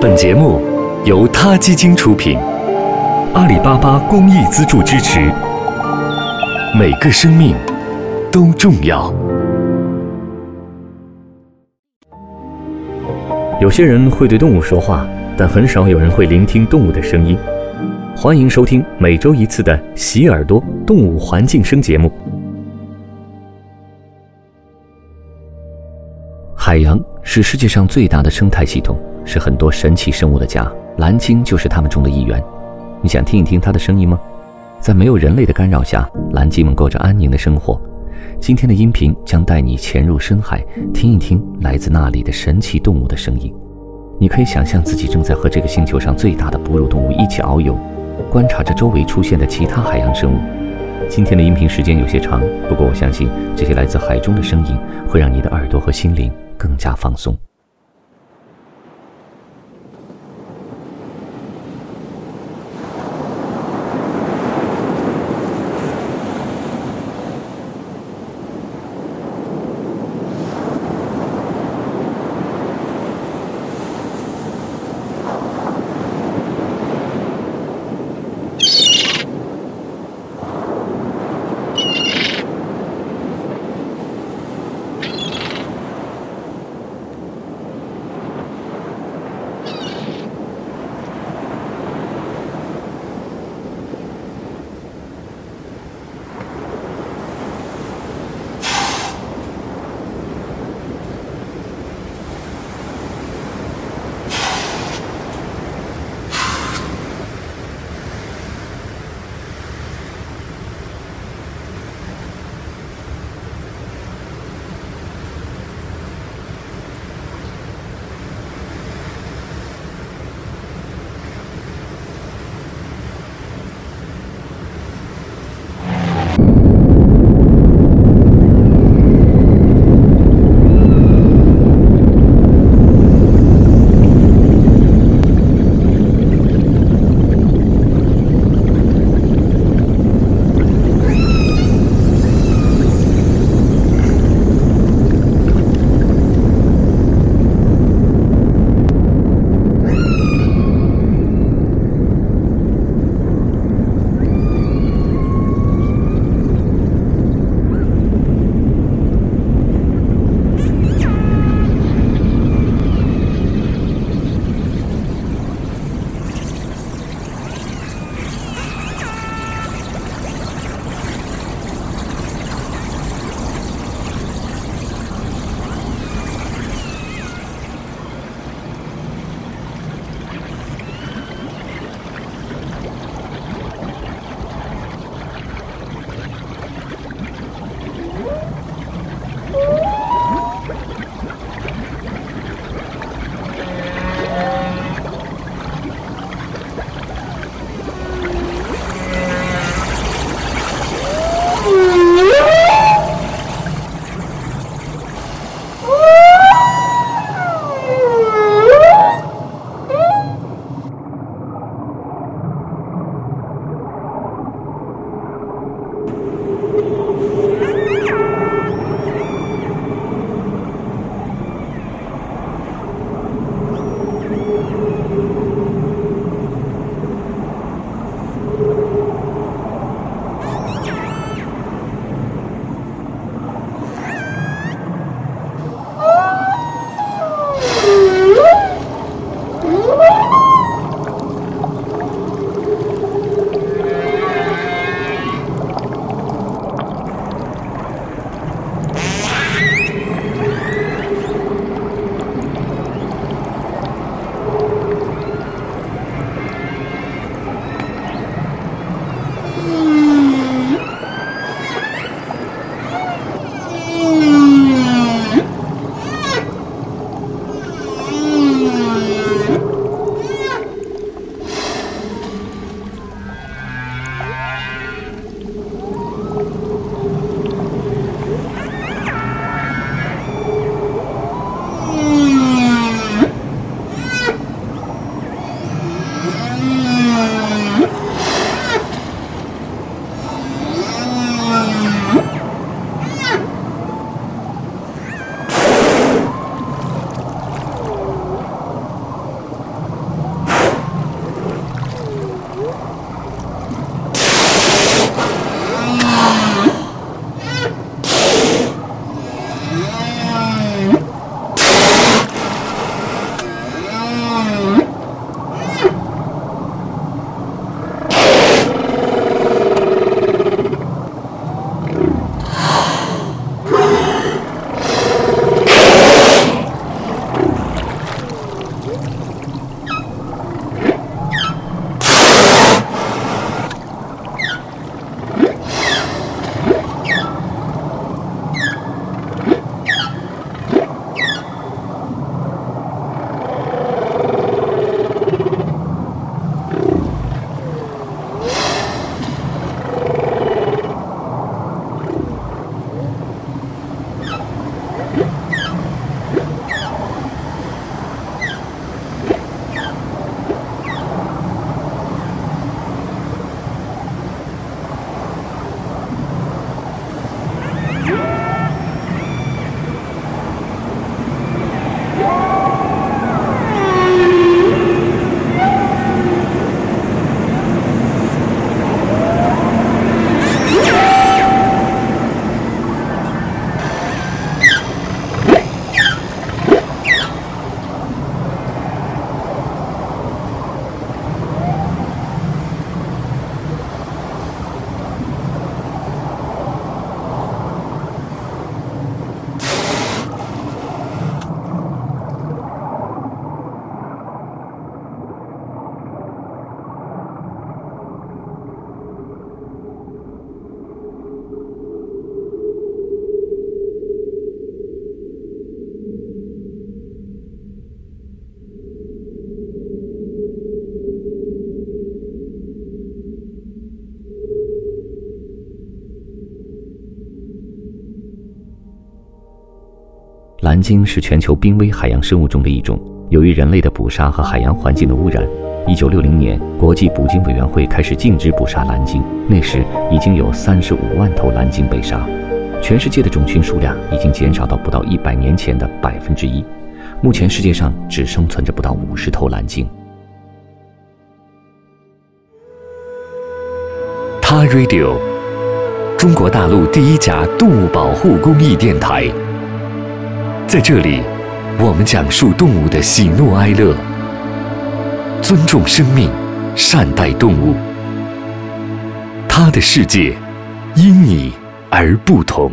本节目由他基金出品，阿里巴巴公益资助支持。每个生命都重要。有些人会对动物说话，但很少有人会聆听动物的声音。欢迎收听每周一次的《洗耳朵动物环境声》节目。海洋是世界上最大的生态系统。是很多神奇生物的家，蓝鲸就是它们中的一员。你想听一听它的声音吗？在没有人类的干扰下，蓝鲸们过着安宁的生活。今天的音频将带你潜入深海，听一听来自那里的神奇动物的声音。你可以想象自己正在和这个星球上最大的哺乳动物一起遨游，观察着周围出现的其他海洋生物。今天的音频时间有些长，不过我相信这些来自海中的声音会让你的耳朵和心灵更加放松。蓝鲸是全球濒危海洋生物中的一种。由于人类的捕杀和海洋环境的污染，一九六零年，国际捕鲸委员会开始禁止捕杀蓝鲸。那时已经有三十五万头蓝鲸被杀，全世界的种群数量已经减少到不到一百年前的百分之一。目前世界上只生存着不到五十头蓝鲸。他 Radio，中国大陆第一家动物保护公益电台，在这里。我们讲述动物的喜怒哀乐，尊重生命，善待动物。它的世界因你而不同。